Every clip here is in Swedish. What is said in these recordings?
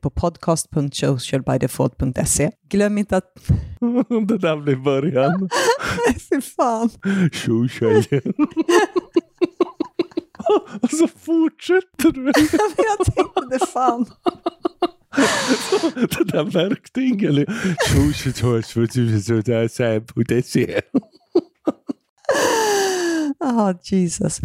på podcast.socialbydefault.se. Glöm inte att... det där blir början. Fy fan. Tjo tjejer. Och så fortsätter du. jag tänkte det fan. det där märkte ingen. Tjo tjo Ah, Jesus.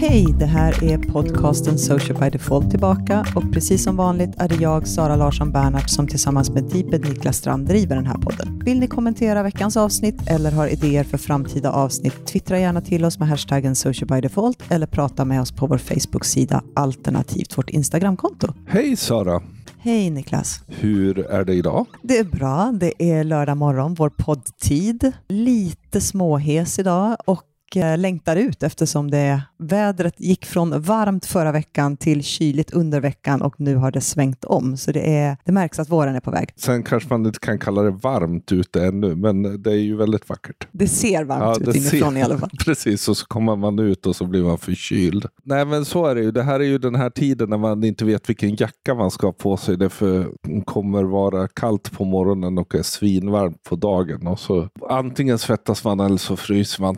Hej, det här är podcasten Social by Default tillbaka och precis som vanligt är det jag, Sara Larsson Bernhardt, som tillsammans med Deeped Niklas Strand driver den här podden. Vill ni kommentera veckans avsnitt eller har idéer för framtida avsnitt, twittra gärna till oss med hashtaggen Social by Default eller prata med oss på vår Facebook-sida alternativt vårt Instagramkonto. Hej Sara! Hej Niklas! Hur är det idag? Det är bra. Det är lördag morgon, vår poddtid. Lite småhes idag och Eh, längtar ut eftersom det, vädret gick från varmt förra veckan till kyligt under veckan och nu har det svängt om. Så det, är, det märks att våren är på väg. Sen kanske man inte kan kalla det varmt ute ännu, men det är ju väldigt vackert. Det ser varmt ja, ut inifrån ser, i alla fall. Precis, och så kommer man ut och så blir man förkyld. Nej, men så är det ju. Det här är ju den här tiden när man inte vet vilken jacka man ska ha på sig. Det för kommer vara kallt på morgonen och är svinvarmt på dagen. Och så antingen svettas man eller så fryser man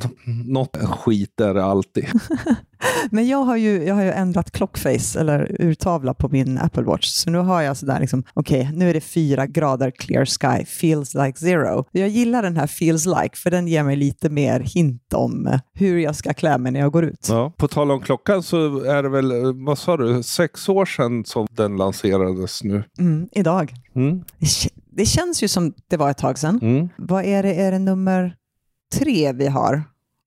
något skit är det alltid. Men jag har, ju, jag har ju ändrat clockface, eller urtavla på min Apple Watch. Så nu har jag sådär, liksom, okej, okay, nu är det fyra grader clear sky, feels like zero. Jag gillar den här feels like, för den ger mig lite mer hint om hur jag ska klä mig när jag går ut. Ja, på tal om klockan så är det väl, vad sa du, sex år sedan som den lanserades nu? Mm, idag. Mm. Det, det, känns ju som det var ett tag sedan. Mm. Vad är det, är det nummer tre vi har?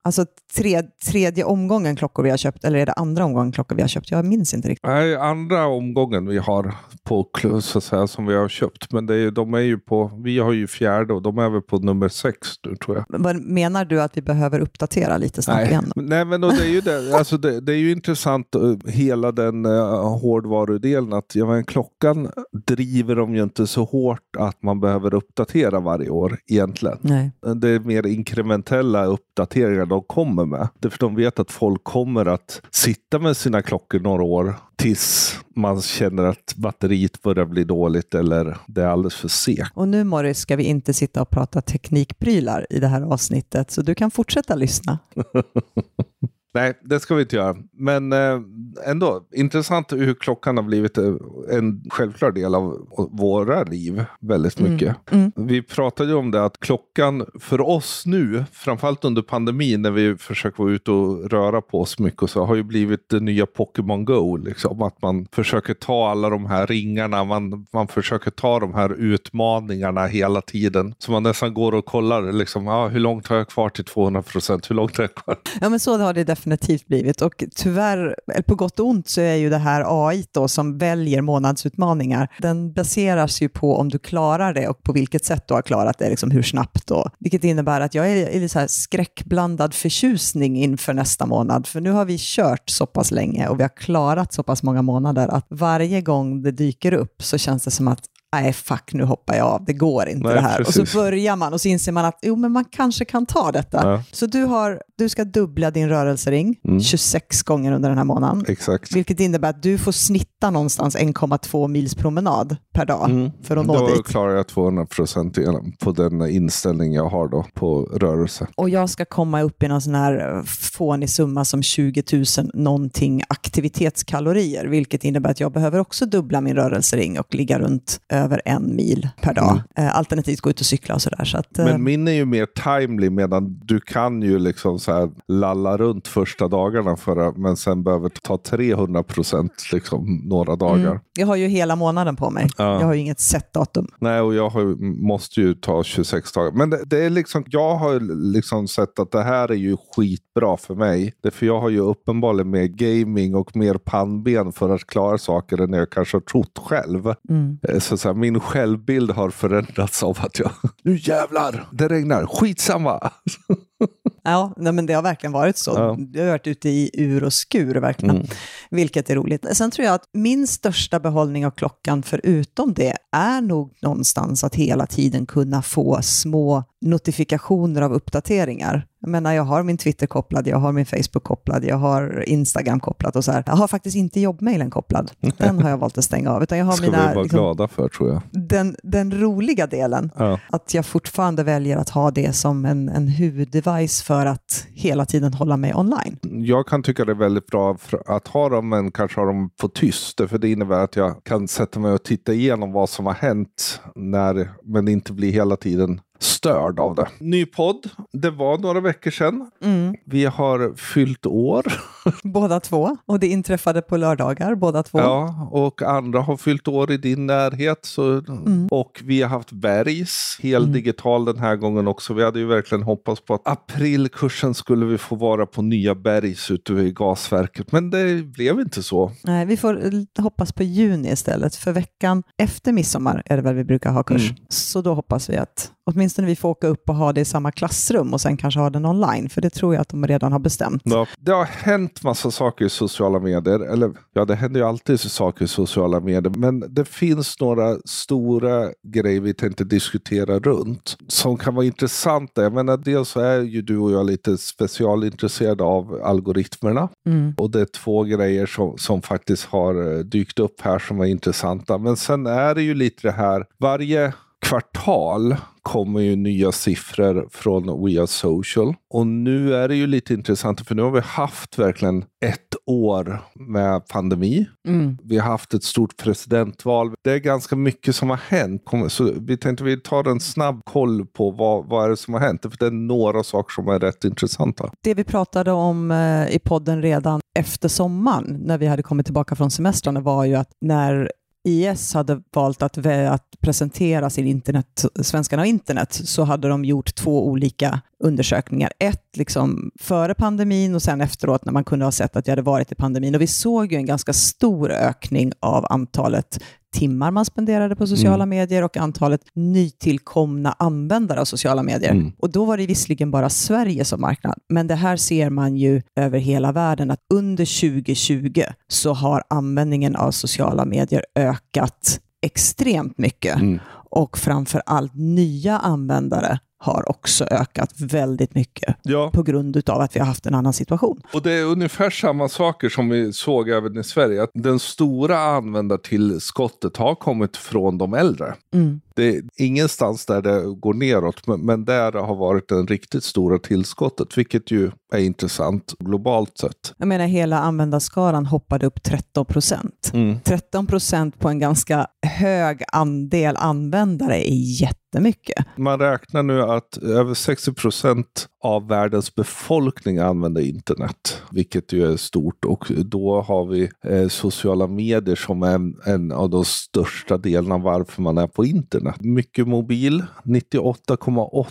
Alltså tre, tredje omgången klockor vi har köpt, eller är det andra omgången klockor vi har köpt? Jag minns inte riktigt. Nej, andra omgången vi har på så att säga, som vi har köpt. Men det är, de är ju på, vi har ju fjärde och de är väl på nummer sex nu tror jag. Men menar du att vi behöver uppdatera lite snabbt Nej. igen? Nej, men det är ju det, alltså det, det är ju intressant eh, hela den uh, hårdvarudelen att ja, men klockan driver de ju inte så hårt att man behöver uppdatera varje år egentligen. Nej. Det är mer inkrementella uppdateringar de kommer med. Därför de vet att folk kommer att sitta med sina klockor några år tills man känner att batteriet börjar bli dåligt eller det är alldeles för segt. Och nu Morris ska vi inte sitta och prata teknikprylar i det här avsnittet, så du kan fortsätta lyssna. Nej, det ska vi inte göra. Men eh, ändå, intressant hur klockan har blivit eh, en självklar del av våra liv väldigt mm, mycket. Mm. Mm. Vi pratade ju om det att klockan för oss nu, framförallt under pandemin när vi försöker vara ute och röra på oss mycket, så har ju blivit det nya Pokémon Go. Liksom. Att man försöker ta alla de här ringarna, man, man försöker ta de här utmaningarna hela tiden. Så man nästan går och kollar, liksom, ah, hur långt har jag kvar till 200 procent? Hur långt har jag kvar? Ja, men så har det definitivt blivit. Och tyvärr, eller på gott och ont, så är ju det här AI då som väljer månadsutmaningar, den baseras ju på om du klarar det och på vilket sätt du har klarat det, liksom hur snabbt då. Vilket innebär att jag är i så här skräckblandad förtjusning inför nästa månad, för nu har vi kört så pass länge och vi har klarat så pass många månader att varje gång det dyker upp så känns det som att nej fuck nu hoppar jag av, det går inte nej, det här. Precis. Och så börjar man och så inser man att jo men man kanske kan ta detta. Ja. Så du, har, du ska dubbla din rörelsering mm. 26 gånger under den här månaden. Exakt. Vilket innebär att du får snitta någonstans 1,2 mils promenad per dag mm. för att nå då dit. Då klarar jag 200 procent på den inställning jag har då på rörelse. Och jag ska komma upp i någon sån här eh, fånig summa som 20 000 någonting aktivitetskalorier, vilket innebär att jag behöver också dubbla min rörelsering och ligga runt över en mil per dag. Mm. Eh, alternativt gå ut och cykla och sådär. Så att, eh, Men min är ju mer timely medan du kan ju liksom så här lalla runt första dagarna för men sen behöver ta 300 procent liksom några dagar. Mm. Jag har ju hela månaden på mig. Ja. Jag har ju inget sett datum. Nej, och jag har, måste ju ta 26 dagar. Men det, det, är liksom, jag har liksom sett att det här är ju skitbra för mig. Det för jag har ju uppenbarligen mer gaming och mer pannben för att klara saker än jag kanske har trott själv. Mm. Eh, så, så här, min självbild har förändrats av att jag, nu jävlar, det regnar, skitsamma. Ja, nej, men det har verkligen varit så. Ja. Jag har varit ute i ur och skur, verkligen. Mm. Vilket är roligt. Sen tror jag att min största behållning av klockan, förutom det, är nog någonstans att hela tiden kunna få små notifikationer av uppdateringar. Jag menar, jag har min Twitter kopplad, jag har min Facebook kopplad, jag har Instagram kopplat och så här. Jag har faktiskt inte jobbmailen kopplad. Den har jag valt att stänga av. Utan jag har ska vi mina, vara liksom, glada för tror jag. den, den roliga delen, Ja. att jag fortfarande väljer att ha det som en, en huvuddevice för att hela tiden hålla mig online. Jag kan tycka det är väldigt bra att ha dem, men kanske ha dem på tyst. För det innebär att jag kan sätta mig och titta igenom vad som har hänt, när, men inte bli hela tiden störd av det. Ny podd. Det var några veckor sedan. Mm. Vi har fyllt år. Båda två. Och det inträffade på lördagar, båda två. Ja, och andra har fyllt år i din närhet. Så, Och vi har haft Bergs, heldigital den här gången också. Vi hade ju verkligen hoppats på att aprilkursen skulle vi få vara på nya Bergs ute vid gasverket. Men det blev inte så. Nej, vi får hoppas på juni istället, för veckan efter midsommar är det väl vi brukar ha kurs. Mm. Så då hoppas vi att åtminstone vi får åka upp och ha det i samma klassrum och sen kanske ha den online, för det tror jag att de redan har bestämt. Ja, det har hänt massa saker i sociala medier. Eller ja, det händer ju alltid saker i sociala medier. Men det finns några stora grejer vi tänkte diskutera runt. Som kan vara intressanta. Jag menar, dels så är ju du och jag lite specialintresserade av algoritmerna. Mm. Och det är två grejer som, som faktiskt har eh, dykt upp här som är intressanta. Men sen är det ju lite det här, varje kvartal kommer ju nya siffror från We Are Social. Och nu är det ju lite intressant för nu har vi haft verkligen ett år med pandemi. Mm. Vi har haft ett stort presidentval. Det är ganska mycket som har hänt. Så vi tänkte vi tar en snabb koll på vad, vad är det som har hänt. För det är några saker som är rätt intressanta. Det vi pratade om eh, i podden redan efter sommaren, när vi hade kommit tillbaka från semestrarna, var ju att när IS hade valt att, att presentera sin internet, Svenskarna och internet, så hade de gjort två olika undersökningar. Ett liksom före pandemin och sen efteråt när man kunde ha sett att det hade varit i pandemin. Och vi såg ju en ganska stor ökning av antalet timmar man spenderade på sociala medier och antalet nytillkomna användare av sociala medier. Mm. Och då var det visserligen bara Sverige som marknad, men det här ser man ju över hela världen att under 2020 så har användningen av sociala medier ökat extremt mycket. Mm. Och framför allt nya användare har också ökat väldigt mycket Ja. på grund av att vi har haft en annan situation. Och det är ungefär samma saker som vi såg även i Sverige. Att den stora användartillskottet har kommit från de äldre. Mm. Det är ingenstans där det går neråt, men, men där har varit det riktigt stora tillskottet, vilket ju är intressant globalt sett. Jag menar, hela användarskaran hoppade upp 13 procent. Mm. 13 procent på en ganska hög andel användare är jättemycket. Man räknar nu att över 60 procent av världens befolkning använder internet, vilket ju är stort. Och då har vi eh, sociala medier som är en, en av de största delarna varför man är på internet. Mycket mobil, 98,8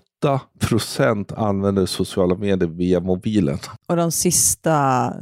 procent använder sociala medier via mobilen. Och de sista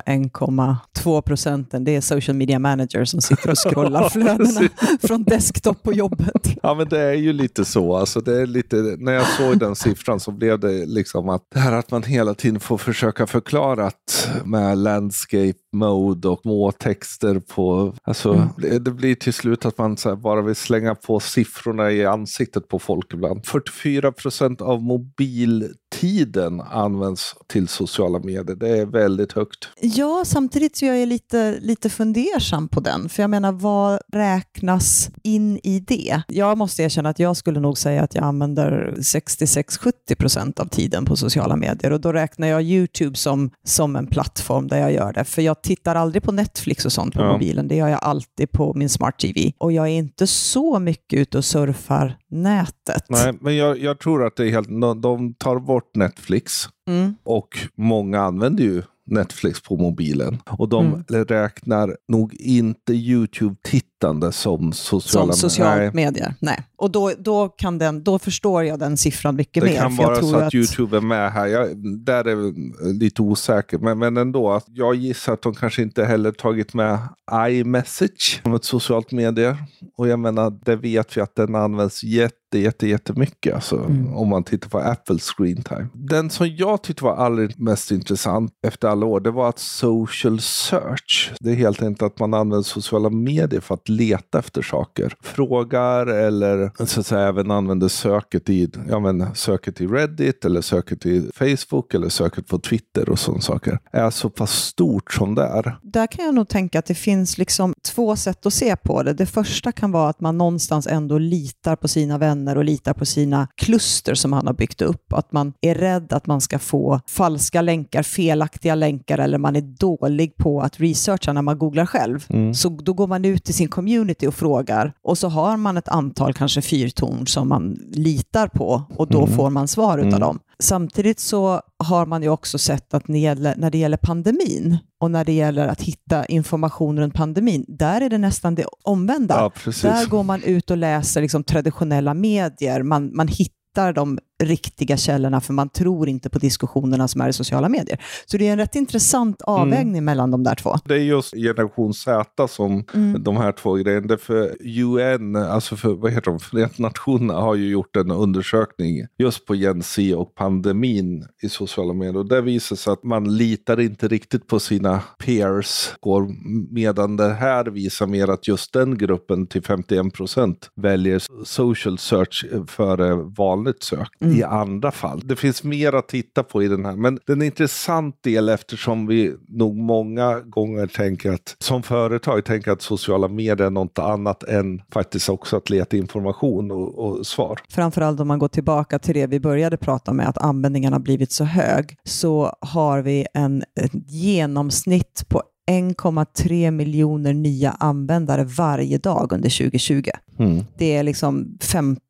1,2 procenten, det är social media manager som sitter och scrollar flödena från desktop på jobbet. Ja men det är ju lite så. Alltså, det är lite, när jag såg den siffran så blev det liksom att det här att man hela tiden får försöka förklara att med landscape mode och små texter på. Alltså, det, det blir till slut att man bara vill slänga på siffrorna i ansiktet på folk ibland. 44 procent av mobiltiden används till sociala medier. Det är väldigt högt. Ja, samtidigt så jag är lite, lite fundersam på den. För jag menar, vad räknas in i det? Jag måste erkänna att jag skulle nog säga att jag använder 66-70 procent av tiden på sociala medier. Och då räknar jag YouTube som, som en plattform där jag gör det. För jag tittar aldrig på Netflix och sånt på Ja. mobilen. Det gör jag alltid på min smart TV. Och jag är inte så mycket ute och surfar nätet. Nej, men jag, jag tror att det är helt, de- tar bort Netflix. Mm. Och många använder ju Netflix på mobilen. Och de räknar nog inte YouTube-tittande som sociala Som socialt medier. Nej. Och då, då, kan den, då förstår jag den siffran mycket det mer. Det kan vara så att, att, YouTube är med här. Jag, där är lite osäker. Men, men ändå, jag gissar att de kanske inte heller tagit med iMessage som ett socialt medie. Och jag menar, det vet vi att den används jätte jätte, jätte, jättemycket alltså, mm. om man tittar på Apples screen time. Den som jag tyckte var allra mest intressant efter alla år, det var att social search. Det är helt enkelt att man använder sociala medier för att leta efter saker. Frågar eller så att säga även använder söket i, ja, men, söket i Reddit eller söket i Facebook eller söket på Twitter och sådana saker. Är så pass stort som det är. Där kan jag nog tänka att det finns liksom två sätt att se på det. Det första kan vara att man någonstans ändå litar på sina vänner vänner och litar på sina kluster som han har byggt upp. Att man är rädd att man ska få falska länkar, felaktiga länkar eller man är dålig på att researcha när man googlar själv. Mm. Så då går man ut till sin community och frågar och så har man ett antal kanske fyrtorn som man litar på och då mm. får man svar utav mm. dem. Samtidigt så har man ju också sett att när det gäller pandemin och när det gäller att hitta information runt pandemin, där är det nästan det omvända. Ja, där går man ut och läser liksom traditionella medier, man, man hittar de riktiga källorna för man tror inte på diskussionerna som är i sociala medier. Så det är en rätt intressant avvägning mm. mellan de där två. Det är just generation Z som mm. de här två grejerna. För UN, alltså för vad heter de, Förenta Nationerna har ju gjort en undersökning just på Gen Z och pandemin i sociala medier. Och det visar sig att man litar inte riktigt på sina peers. Medan det här visar mer att just den gruppen till 51 procent väljer social search före vanligt sök. Mm mm. i andra fall. Det finns mer att titta på i den här, men den är en intressant del eftersom vi nog många gånger tänker att som företag tänker att sociala medier är något annat än faktiskt också att leta information och, och svar. Framförallt om man går tillbaka till det vi började prata med, att användningen har blivit så hög, så har vi en, ett genomsnitt på 1,3 miljoner nya användare varje dag under 2020. Mm. Det är liksom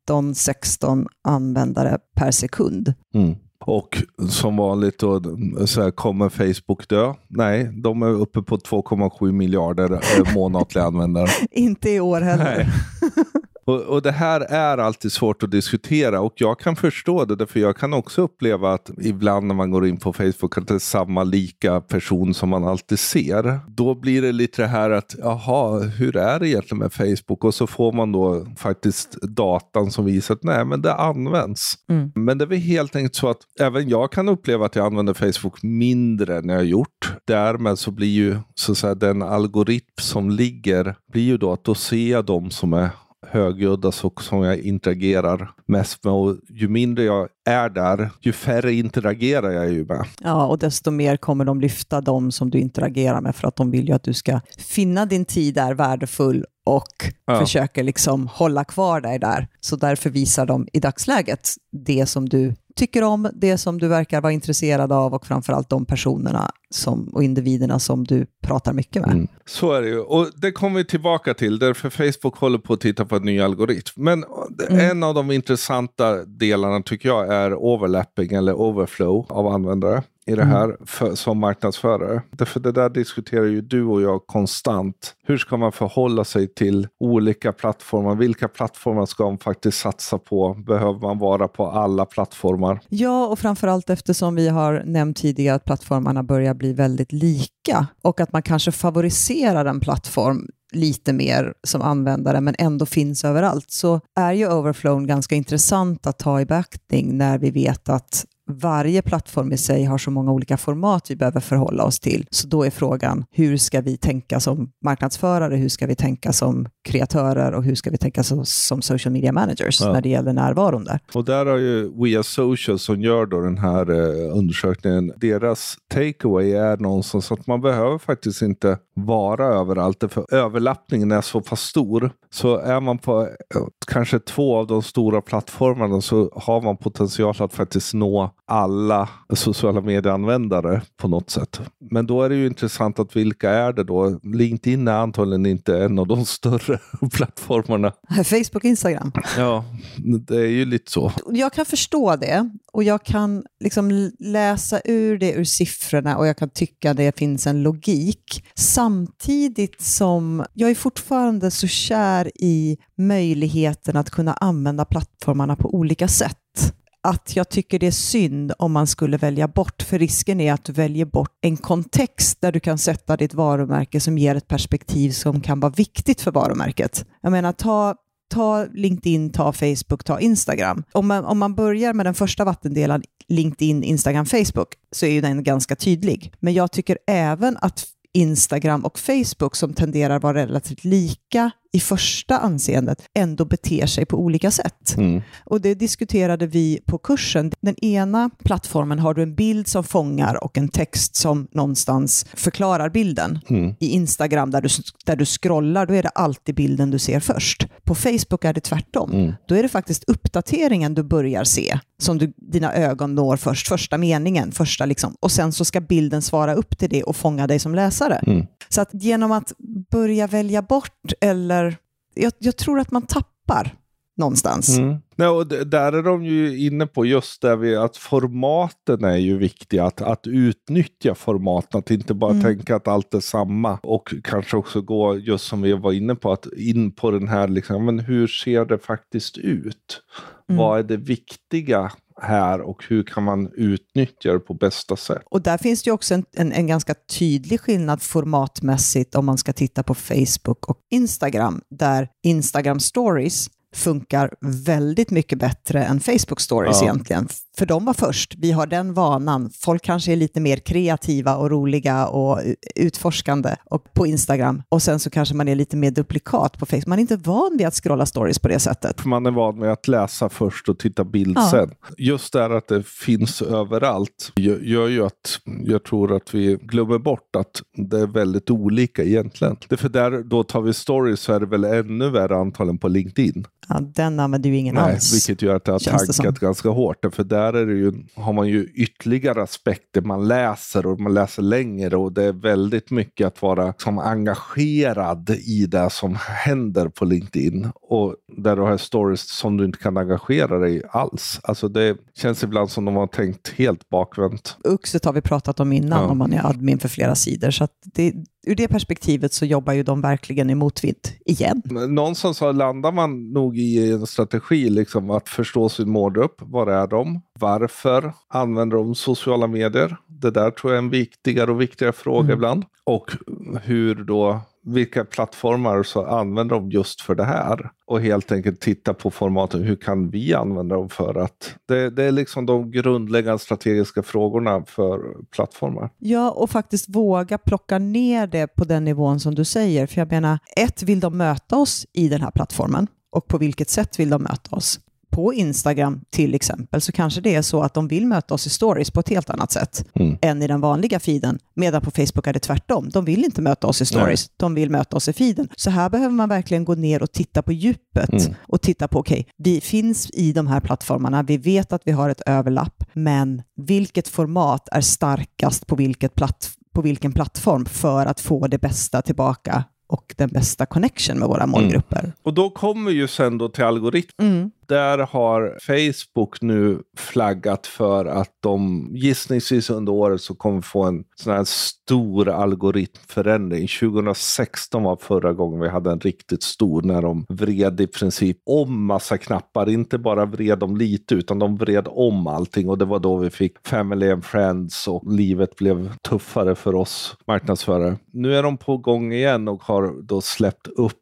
15-16 användare per sekund. Mm. Och som vanligt då, så här, kommer Facebook dö? Nej, de är uppe på 2,7 miljarder eh, månatliga användare. Inte i år heller. Och, och, det här är alltid svårt att diskutera och jag kan förstå det, för jag kan också uppleva att ibland när man går in på Facebook att det är samma lika person som man alltid ser. Då blir det lite det här att, jaha, hur är det egentligen med Facebook? Och så får man då faktiskt datan som visar att nej, men det används. Mm. Men det är väl helt enkelt så att även jag kan uppleva att jag använder Facebook mindre än jag har gjort. Därmed så blir ju så att säga, den algoritm som ligger, blir ju då att då ser jag de som är högljudda som jag interagerar mest med. Och ju mindre jag är där, ju färre interagerar jag ju med. Ja, och desto mer kommer de lyfta de som du interagerar med för att de vill ju att du ska finna din tid där värdefull och ja. försöker liksom hålla kvar dig där. Så därför visar de i dagsläget det som du tycker om, det som du verkar vara intresserad av och framförallt de personerna som, och individerna som du pratar mycket med. Mm. Så är det ju. Och det kommer vi tillbaka till, därför Facebook håller på att titta på en ny algoritm. Men mm. en av de intressanta delarna tycker jag är overlapping eller overflow av användare i det här mm. för, som marknadsförare. Därför det där diskuterar ju du och jag konstant. Hur ska man förhålla sig till olika plattformar? Vilka plattformar ska man faktiskt satsa på? Behöver man vara på alla plattformar? Ja, och framförallt eftersom vi har nämnt tidigare att plattformarna börjar bli väldigt lika och att man kanske favoriserar en plattform lite mer som användare men ändå finns överallt så är ju overflow ganska intressant att ta i beaktning när vi vet att varje plattform i sig har så många olika format vi behöver förhålla oss till. Så då är frågan, hur ska vi tänka som marknadsförare? Hur ska vi tänka som kreatörer och hur ska vi tänka som, som social media managers ja. när det gäller närvaron där? Och där har ju We Social som gör då den här eh, undersökningen, deras takeaway är någonstans att man behöver faktiskt inte vara överallt, för överlappningen är så pass stor. Så är man på eh, kanske två av de stora plattformarna så har man potential att faktiskt nå alla sociala medieanvändare på något sätt. Men då är det ju intressant att vilka är det då? LinkedIn är antagligen inte en av de större plattformarna. Facebook och Instagram. Ja, det är ju lite så. Jag kan förstå det och jag kan liksom läsa ur det ur siffrorna och jag kan tycka det finns en logik. Samtidigt som jag är fortfarande så kär i möjligheten att kunna använda plattformarna på olika sätt att jag tycker det är synd om man skulle välja bort, för risken är att du väljer bort en kontext där du kan sätta ditt varumärke som ger ett perspektiv som kan vara viktigt för varumärket. Jag menar, ta ta LinkedIn, ta Facebook, ta Instagram. Om man, om man börjar med den första vattendelaren, LinkedIn, Instagram, Facebook, så är ju den ganska tydlig. Men jag tycker även att Instagram och Facebook, som tenderar att vara relativt lika i första anseendet ändå beter sig på olika sätt. Mm. Och det diskuterade vi på kursen. Den ena plattformen har du en bild som fångar och en text som någonstans förklarar bilden. Mm. I Instagram där du, där du scrollar, då är det alltid bilden du ser först. På Facebook är det tvärtom. Mm. Då är det faktiskt uppdateringen du börjar se som du, dina ögon når först, första meningen, första liksom, och sen så ska bilden svara upp till det och fånga dig som läsare. Mm. Så att genom att börja välja bort eller jag, jag tror att man tappar någonstans. Mm. Nej, och där är de ju inne på just det vi, att formaten är ju viktiga. Att, att utnyttja formaten, att inte bara mm. tänka att allt är samma. Och kanske också gå, just som vi var inne på, att in på den här, liksom, men hur ser det faktiskt ut? Mm. Vad är det viktiga här och hur kan man utnyttja det på bästa sätt? Och där finns det ju också en, en, en, ganska tydlig skillnad formatmässigt om man ska titta på Facebook och Instagram, där Instagram stories funkar väldigt mycket bättre än Facebook stories ja. egentligen. För de var först. Vi har den vanan. Folk kanske är lite mer kreativa och roliga och utforskande och på Instagram. Och sen så kanske man är lite mer duplikat på Facebook. Man är inte van vid att scrolla stories på det sättet. Man är van vid att läsa först och titta bild ja. sen. Just det att det finns överallt gör ju att jag tror att vi glömmer bort att det är väldigt olika egentligen. Det för där, då tar vi stories så är det väl ännu värre antagligen på LinkedIn. Ja, den använder ju ingen Nej, alls. Vilket gör att det har tankat ganska hårt. För där är det ju, har man ju ytterligare aspekter. Man läser och man läser längre och det är väldigt mycket att vara som engagerad i det som händer på LinkedIn. Och där du har stories som du inte kan engagera dig alls. Alltså det känns ibland som de har tänkt helt bakvänt. Uxet har vi pratat om innan, ja. om man är admin för flera sidor. Så det, ur det perspektivet så jobbar ju de verkligen i motvind igen. Någonstans så landar man nog i en strategi, liksom att förstå sin målgrupp. Var är de? Varför använder de sociala medier? Det där tror jag är en viktigare och viktigare fråga mm. ibland. Och hur då vilka plattformar så använder de just för det här? Och helt enkelt titta på formaten, hur kan vi använda dem för att... Det, det, är liksom de grundläggande strategiska frågorna för plattformar. Ja, och faktiskt våga plocka ner det på den nivån som du säger. För jag menar, ett, vill de möta oss i den här plattformen? Och på vilket sätt vill de möta oss? På Instagram till exempel så kanske det är så att de vill möta oss i stories på ett helt annat sätt mm. än i den vanliga feeden. Medan på Facebook är det tvärtom. De vill inte möta oss i stories, Nej. de vill möta oss i feeden. Så här behöver man verkligen gå ner och titta på djupet mm. och titta på, okej, okay, vi finns i de här plattformarna, vi vet att vi har ett överlapp, men vilket format är starkast på, vilket platt, på vilken plattform för att få det bästa tillbaka och den bästa connection med våra målgrupper. Mm. Och då kommer ju sen då till algoritm. Mm där har Facebook nu flaggat för att de gissningsvis under året så kommer få en sån här stor algoritmförändring. 2016 var förra gången vi hade en riktigt stor när de vred i princip om massa knappar. Inte bara vred dem lite utan de vred om allting och det var då vi fick Family and Friends och livet blev tuffare för oss marknadsförare. Nu är de på gång igen och har då släppt upp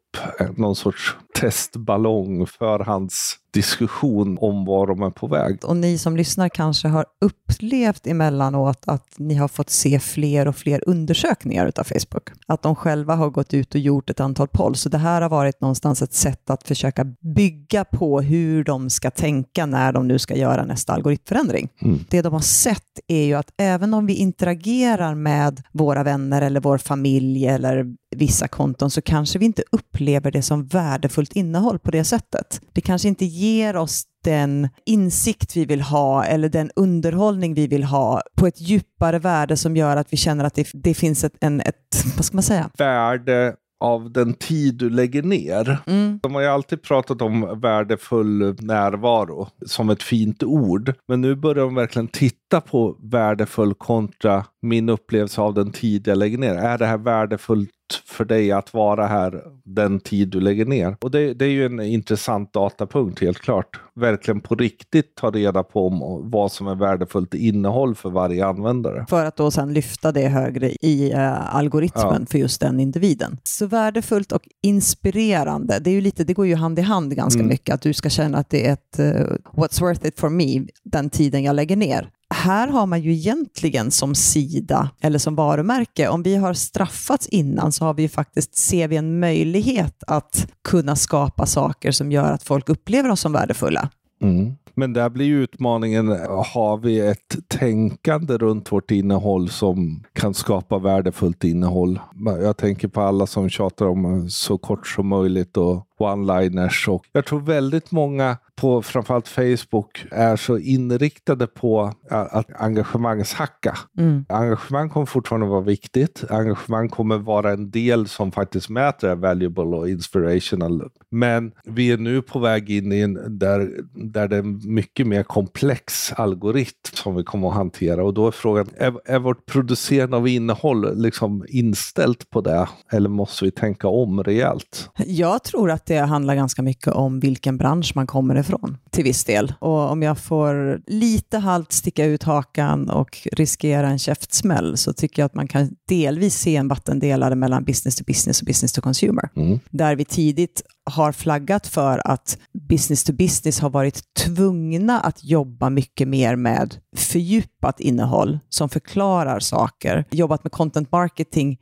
någon sorts testballong, förhandsdiskussion om var de är på väg. Och ni som lyssnar kanske har upplevt emellanåt att ni har fått se fler och fler undersökningar av Facebook. Att de själva har gått ut och gjort ett antal poll. Så det här har varit någonstans ett sätt att försöka bygga på hur de ska tänka när de nu ska göra nästa algoritmförändring. Mm. Det de har sett är ju att även om vi interagerar med våra vänner eller vår familj eller vissa konton så kanske vi inte upplever det som värdefullt innehåll på det sättet. Det kanske inte ger oss den insikt vi vill ha eller den underhållning vi vill ha på ett djupare värde som gör att vi känner att det, det finns ett, en, ett, vad ska man säga? Värde av den tid du lägger ner. Mm. De har ju alltid pratat om värdefull närvaro som ett fint ord. Men nu börjar de verkligen titta på värdefull kontra min upplevelse av den tid jag lägger ner. Är det här värdefullt för dig att vara här den tid du lägger ner. Och det, det, är ju en intressant datapunkt helt klart. Verkligen på riktigt ta reda på om, vad som är värdefullt innehåll för varje användare. För att då sedan lyfta det högre i uh, algoritmen ja. för just den individen. Så värdefullt och inspirerande, det, är ju lite, det går ju hand i hand ganska mm. mycket. Att du ska känna att det är ett uh, what's worth it for me, den tiden jag lägger ner här har man ju egentligen som sida eller som varumärke, om vi har straffats innan så har vi ju faktiskt, ser vi en möjlighet att kunna skapa saker som gör att folk upplever oss som värdefulla. Mm. Men där blir ju utmaningen, har vi ett tänkande runt vårt innehåll som kan skapa värdefullt innehåll? Jag tänker på alla som tjatar om så kort som möjligt och one-liners. Och jag tror väldigt många på framförallt Facebook är så inriktade på att engagemangshacka. Mm. Engagemang kommer fortfarande vara viktigt. Engagemang kommer vara en del som faktiskt mäter valuable och inspirational. Men vi är nu på väg in i en där, där det är mycket mer komplex algoritm som vi kommer att hantera. Och då är frågan, är, är vårt producerande av innehåll liksom inställt på det? Eller måste vi tänka om rejält? Jag tror att det handlar ganska mycket om vilken bransch man kommer ifrån till viss del. Och om jag får lite halvt sticka ut hakan och riskera en käftsmäll så tycker jag att man kan delvis se en vattendelare mellan business to business och business to consumer. Mm. Där vi tidigt har flaggat för att business to business har varit tvungna att jobba mycket mer med fördjupat innehåll som förklarar saker, jobbat med content marketing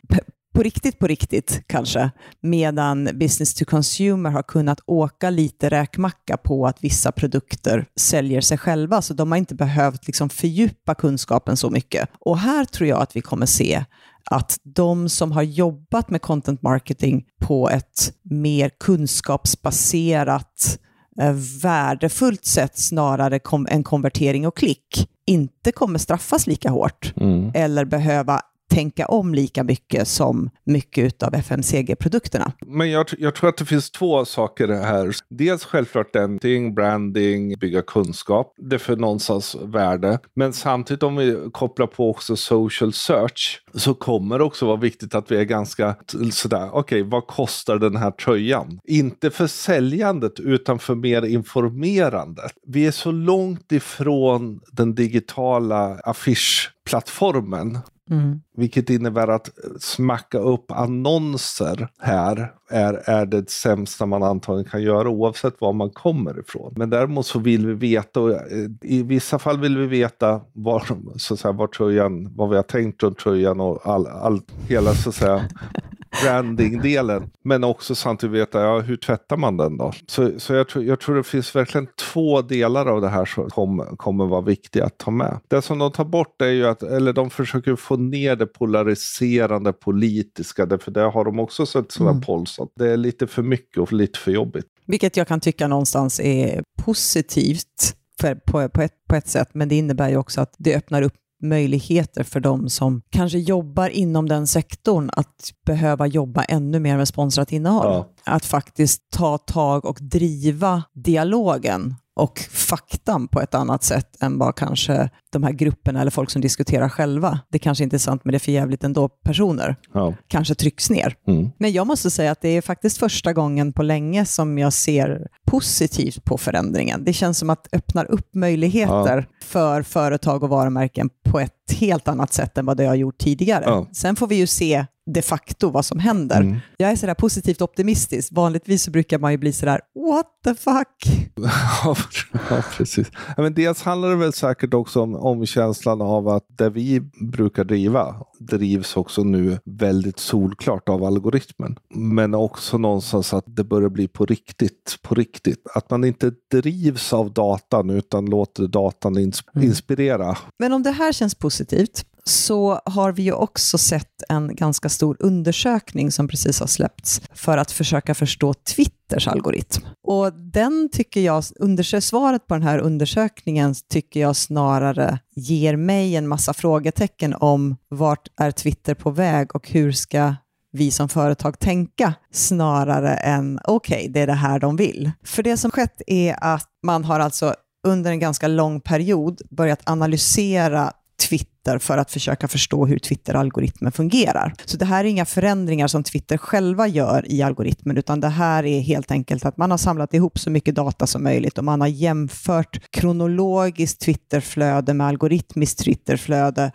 på riktigt, på riktigt kanske, medan business to consumer har kunnat åka lite räkmacka på att vissa produkter säljer sig själva, så de har inte behövt liksom fördjupa kunskapen så mycket. Och här tror jag att vi kommer se att de som har jobbat med content marketing på ett mer kunskapsbaserat, eh, värdefullt sätt snarare än konvertering och klick, inte kommer straffas lika hårt mm. eller behöva tänka om lika mycket som mycket av FMCG-produkterna. Men jag, jag, tror att det finns två saker här. Dels självklart den branding, bygga kunskap. Det för någonstans värde. Men samtidigt om vi kopplar på också social search så kommer det också vara viktigt att vi är ganska sådär, okej, okay, vad kostar den här tröjan? Inte för säljandet utan för mer informerandet. Vi är så långt ifrån den digitala affischplattformen Mm. Vilket innebär att smacka upp annonser här är, är det sämsta man antagligen kan göra oavsett var man kommer ifrån. Men däremot så vill vi veta, och eh, i vissa fall vill vi veta var, så att säga, var tröjan, vad vi har tänkt runt tröjan och all, all, hela så att säga branding-delen. Men också samtidigt veta, ja, hur tvättar man den då? Så, så jag, tror, jag tror det finns verkligen två delar av det här som kommer, kommer vara viktiga att ta med. Det som de tar bort är ju att, eller de försöker få ner det polariserande politiska, för det har de också sett sådana mm. polls, att det är lite för mycket och lite för jobbigt. Vilket jag kan tycka någonstans är positivt för, på, på, ett, på ett sätt, men det innebär ju också att det öppnar upp möjligheter för de som kanske jobbar inom den sektorn att behöva jobba ännu mer med sponsrat innehåll. Ja. Att faktiskt ta tag och driva dialogen och faktan på ett annat sätt än vad kanske de här grupperna eller folk som diskuterar själva. Det kanske inte är sant, men det är för jävligt ändå personer. Ja. Kanske trycks ner. Mm. Men jag måste säga att det är faktiskt första gången på länge som jag ser positivt på förändringen. Det känns som att öppnar upp möjligheter ja. För företag och varumärken på ett helt annat sätt än vad det har gjort tidigare. Ja. Sen får vi ju se de facto vad som händer. Mm. Jag är sådär positivt optimistisk. Vanligtvis så brukar man ju bli sådär, what the fuck? ja, precis. men dels handlar det väl säkert också om, om känslan av att det vi brukar driva drivs också nu väldigt solklart av algoritmen. Men också någonstans att det börjar bli på riktigt, på riktigt. Att man inte drivs av datan utan låter datan ins mm. inspirera. Men om det här känns positivt så har vi ju också sett en ganska stor undersökning som precis har släppts för att försöka förstå Twitters algoritm. Och den tycker jag, svaret på den här undersökningen tycker jag snarare ger mig en massa frågetecken om vart är Twitter på väg och hur ska vi som företag tänka snarare än okej, okay, det är det här de vill. För det som skett är att man har alltså under en ganska lång period börjat analysera Twitter för att försöka förstå hur Twitter-algoritmen fungerar. Så det här är inga förändringar som Twitter själva gör i algoritmen, utan det här är helt enkelt att man har samlat ihop så mycket data som möjligt och man har jämfört kronologiskt Twitterflöde med algoritmiskt Twitterflöde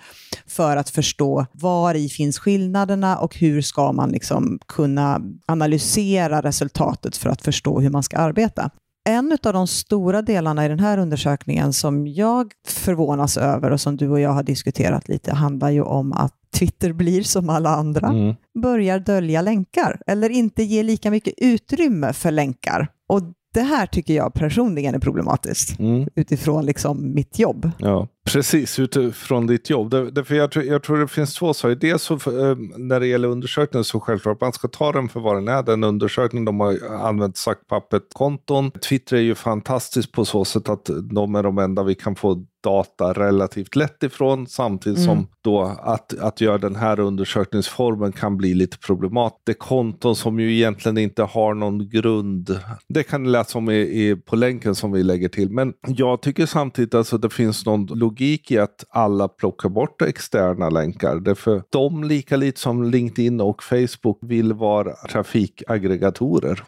för att förstå var i finns skillnaderna och hur ska man liksom kunna analysera resultatet för att förstå hur man ska arbeta. En av de stora delarna i den här undersökningen som jag förvånas över och som du och jag har diskuterat lite handlar ju om att Twitter blir som alla andra, mm. börjar dölja länkar eller inte ge lika mycket utrymme för länkar. Och det här tycker jag personligen är problematiskt mm. utifrån liksom mitt jobb. Ja. Precis, utifrån ditt jobb. Därför jag, tror, jag tror det finns två saker. Dels så, eh, när det gäller undersökningen så självklart man ska ta den för vad den är. Den undersökning de har använt Sackpappet-konton. Twitter är ju fantastiskt på så sätt att de är de enda vi kan få data relativt lätt ifrån samtidigt mm. som då att, att göra den här undersökningsformen kan bli lite problematiskt. Det konton som ju egentligen inte har någon grund. Det kan ni läsa om i, i, på länken som vi lägger till. Men jag tycker samtidigt att alltså, det finns någon logik i att alla plockar bort externa länkar. Därför de lika lite som LinkedIn och Facebook vill vara trafikaggregatorer.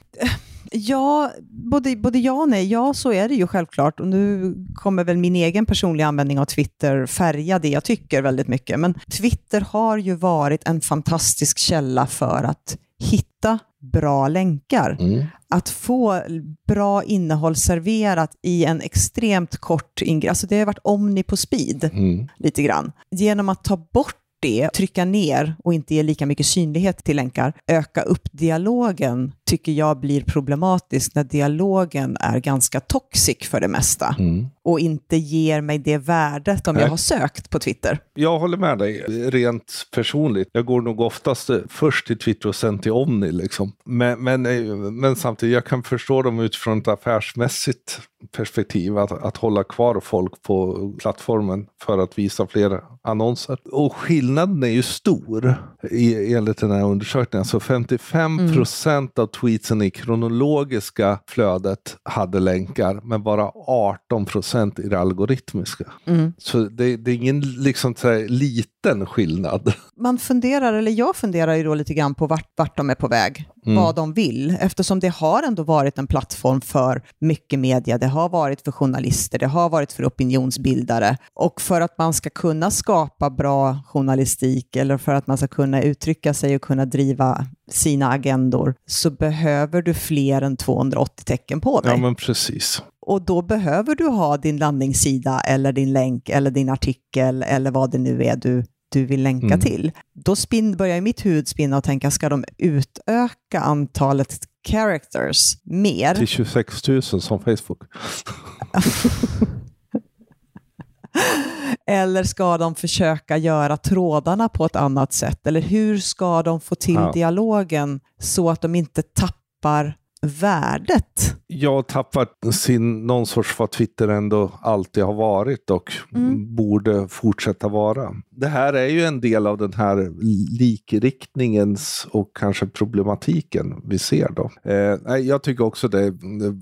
Ja, både, både ja och nej. Ja, så är det ju självklart. Och nu kommer väl min egen personliga användning av Twitter färga det jag tycker väldigt mycket. Men Twitter har ju varit en fantastisk källa för att hitta bra länkar. Mm. Att få bra innehåll serverat i en extremt kort ingrepp. Alltså det har varit omni på speed, mm. lite grann. Genom att ta bort det, trycka ner och inte ge lika mycket synlighet till länkar, öka upp dialogen tycker jag blir problematiskt när dialogen är ganska toxic för det mesta mm. och inte ger mig det värdet om Nej. jag har sökt på Twitter. Jag håller med dig rent personligt. Jag går nog oftast först till Twitter och sen till Omni. Liksom. Men, men, men samtidigt, jag kan förstå dem utifrån ett affärsmässigt perspektiv att, att hålla kvar folk på plattformen för att visa fler annonser. Och skillnaden är ju stor i, enligt den här undersökningen. Så 55 procent mm. av tweetsen i kronologiska flödet hade länkar, men bara 18 procent i det algoritmiska. Mm. Så det, det, är ingen liksom, här, liten skillnad. Man funderar, eller jag funderar ju då lite grann på vart, vart de är på väg, mm. vad de vill, eftersom det har ändå varit en plattform för mycket media. Det har varit för journalister, det har varit för opinionsbildare och för att man ska kunna skapa bra journalistik eller för att man ska kunna uttrycka sig och kunna driva sina agendor så behöver du fler än 280 tecken på dig. Ja, men precis. Och då behöver du ha din landningssida eller din länk eller din artikel eller vad det nu är du, du vill länka mm. till. Då spin, börjar mitt huvud spinna och tänka, ska de utöka antalet characters mer? Till 26 000 som Facebook. Eller ska de försöka göra trådarna på ett annat sätt? Eller hur ska de få till ja. dialogen så att de inte tappar värdet? Jag tappat sin, någon sorts vad Twitter ändå alltid har varit och mm. borde fortsätta vara. Det här är ju en del av den här likriktningens och kanske problematiken vi ser då. Eh, jag tycker också det.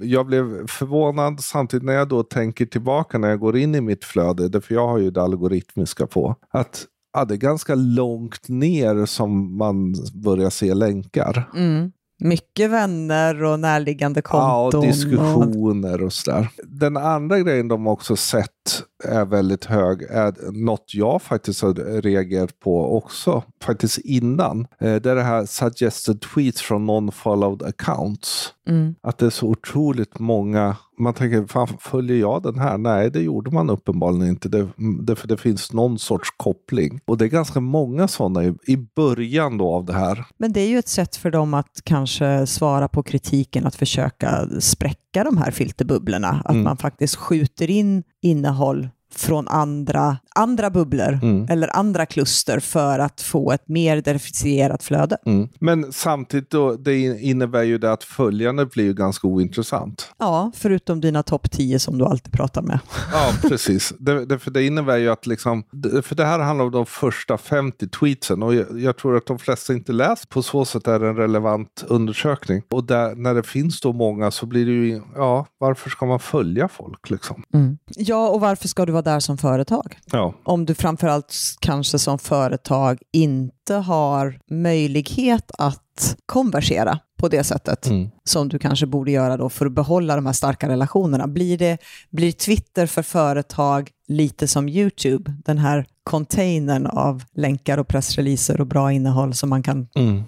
Jag blev förvånad samtidigt när jag då tänker tillbaka när jag går in i mitt flöde, för jag har ju det algoritmiska på, att ja, det är ganska långt ner som man börjar se länkar. Mm. Mycket vänner och närliggande konton. Ja, och diskussioner och, och sådär. Den andra grejen de också sett är väldigt hög är något jag faktiskt har reagerat på också, faktiskt innan. Eh, det är det här suggested tweets från non-followed accounts. Mm. Att det är så otroligt många man tänker, fan, följer jag den här? Nej, det gjorde man uppenbarligen inte. Det, det, för det finns någon sorts koppling. Och det är ganska många sådana i, i början då av det här. Men det är ju ett sätt för dem att kanske svara på kritiken, att försöka spräcka de här filterbubblorna. Att mm. man faktiskt skjuter in innehåll från andra andra bubblor mm. eller andra kluster för att få ett mer deficierat flöde. Mm. Men samtidigt då, det innebär ju det att följande blir ju ganska ointressant. Ja, förutom dina topp 10 som du alltid pratar med. Ja, precis. Det, det, för det innebär ju att liksom, för det här handlar om de första 50 tweetsen och jag, jag tror att de flesta inte läst. På så sätt är det en relevant undersökning. Och där, när det finns då många så blir det ju, ja, varför ska man följa folk liksom? Mm. Ja, och varför ska du vara där som företag? Ja. Om du framförallt kanske som företag inte har möjlighet att konversera på det sättet mm. som du kanske borde göra då för att behålla de här starka relationerna. Blir, det, blir Twitter för företag lite som YouTube, den här containern av länkar och pressreleaser och bra innehåll som man kan mm.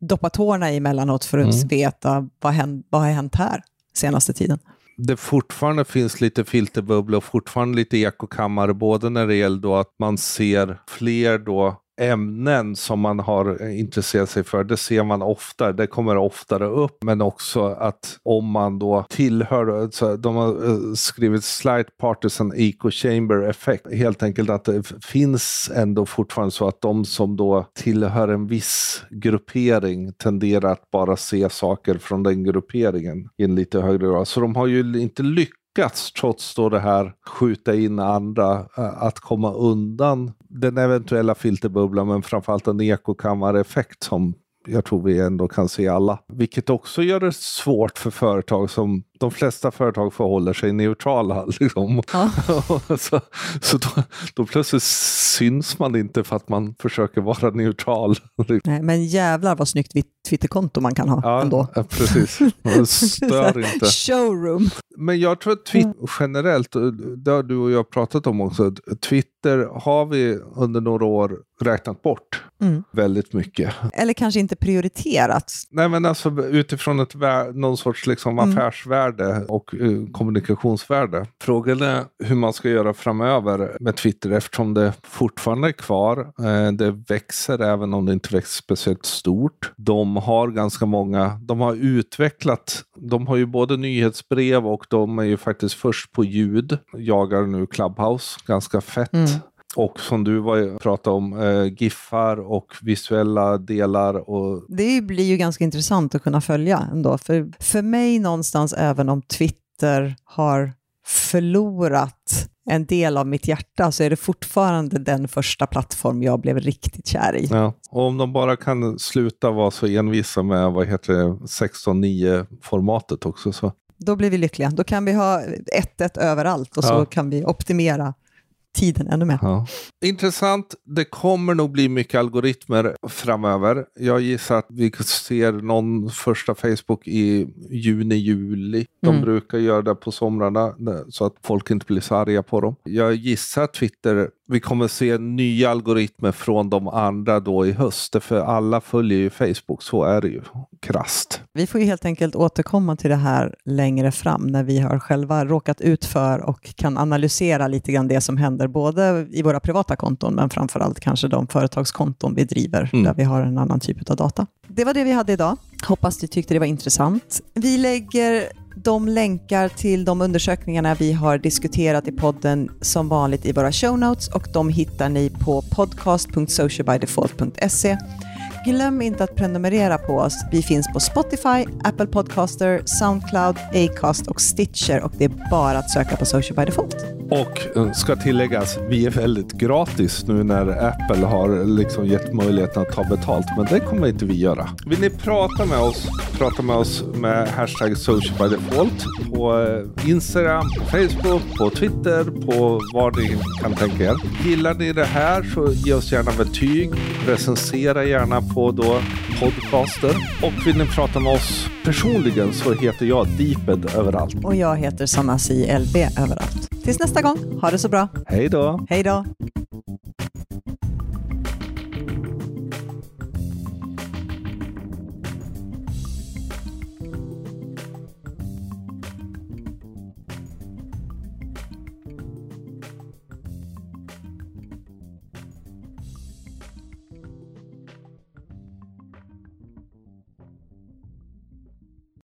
doppa tårna i emellanåt för att mm. veta vad, hänt, vad har hänt här senaste tiden? Det fortfarande finns lite filterbubblor och fortfarande lite ekokammare, både när det gäller då att man ser fler då ämnen som man har eh, intresserat sig för. Det ser man oftare, det kommer oftare upp. Men också att om man då tillhör, så de har eh, skrivit slight partisan Eco-Chamber effect. Helt enkelt att det finns ändå fortfarande så att de som då tillhör en viss gruppering tenderar att bara se saker från den grupperingen i en lite högre grad. Så de har ju inte lyckats lyckats, trots då det här skjuta in andra, eh, att komma undan den eventuella filterbubblan, men framförallt en ekokammareffekt som jag tror vi ändå kan se alla. Vilket också gör det svårt för företag som de flesta företag förhåller sig neutrala. Liksom. Ja. så så då, då, plötsligt syns man inte för att man försöker vara neutral. Nej, men jävlar vad snyggt Twitterkonto man kan ha ja, ändå. Ja, precis. Man stör inte. Showroom. Men jag tror att Twitter generellt, det har du och jag pratat om också, Twitter har vi under några år räknat bort mm. väldigt mycket. Eller kanske inte prioriterat. Nej men alltså utifrån ett någon sorts liksom mm affärsvärde och eh, kommunikationsvärde. Frågan är hur man ska göra framöver med Twitter eftersom det fortfarande är kvar. Eh, det växer även om det inte växer speciellt stort. De har ganska många, de har utvecklat, de har ju både nyhetsbrev och de är ju faktiskt först på ljud. Jagar nu Clubhouse ganska fett. Mm. Och som du var, pratade om, eh, giffar och visuella delar. Och... Det blir ju ganska intressant att kunna följa ändå. För, för mig någonstans, även om Twitter har förlorat en del av mitt hjärta så är det fortfarande den första plattform jag blev riktigt kär i. Ja. Och om de bara kan sluta vara så envisa med vad heter 16.9 formatet också så. Då blir vi lyckliga. Då kan vi ha 1-1 överallt och så kan vi optimera tiden ännu mer. Ja. Intressant. Det kommer nog bli mycket algoritmer framöver. Jag gissar att vi ser någon första Facebook i juni, juli. De mm. brukar göra det på somrarna så att folk inte blir så arga på dem. Jag gissar att Twitter vi kommer se nya algoritmer från de andra då i höst. För alla följer ju Facebook, så är det ju krast. Vi får ju helt enkelt återkomma till det här längre fram när vi har själva råkat ut för och kan analysera lite grann det som händer både i våra privata konton men framförallt kanske de företagskonton vi driver mm. där vi har en annan typ av data. Det var det vi hade idag. Hoppas du tyckte det var intressant. Vi lägger de länkar till de undersökningarna vi har diskuterat i podden som vanligt i våra show notes och de hittar ni på podcast.socialbydefault.se. Glöm inte att prenumerera på oss. Vi finns på Spotify, Apple Podcaster, Soundcloud, Acast och Stitcher och det är bara att söka på Social by Default. Och eh, ska tilläggas, vi är väldigt gratis nu när Apple har liksom gett möjligheten att ta betalt. Men det kommer inte vi göra. Vill ni prata med oss, prata med oss med hashtag SocialByDefault på eh, Instagram, på Facebook, på Twitter, på vad ni kan tänka er. Gillar ni det här så ge oss gärna betyg. Recensera gärna på då podcaster. Och vill ni prata med oss personligen så heter jag Deeped överallt. Och jag heter Sanasi LB överallt. Tills nästa gång, ha det så bra. Hej då. Hej då.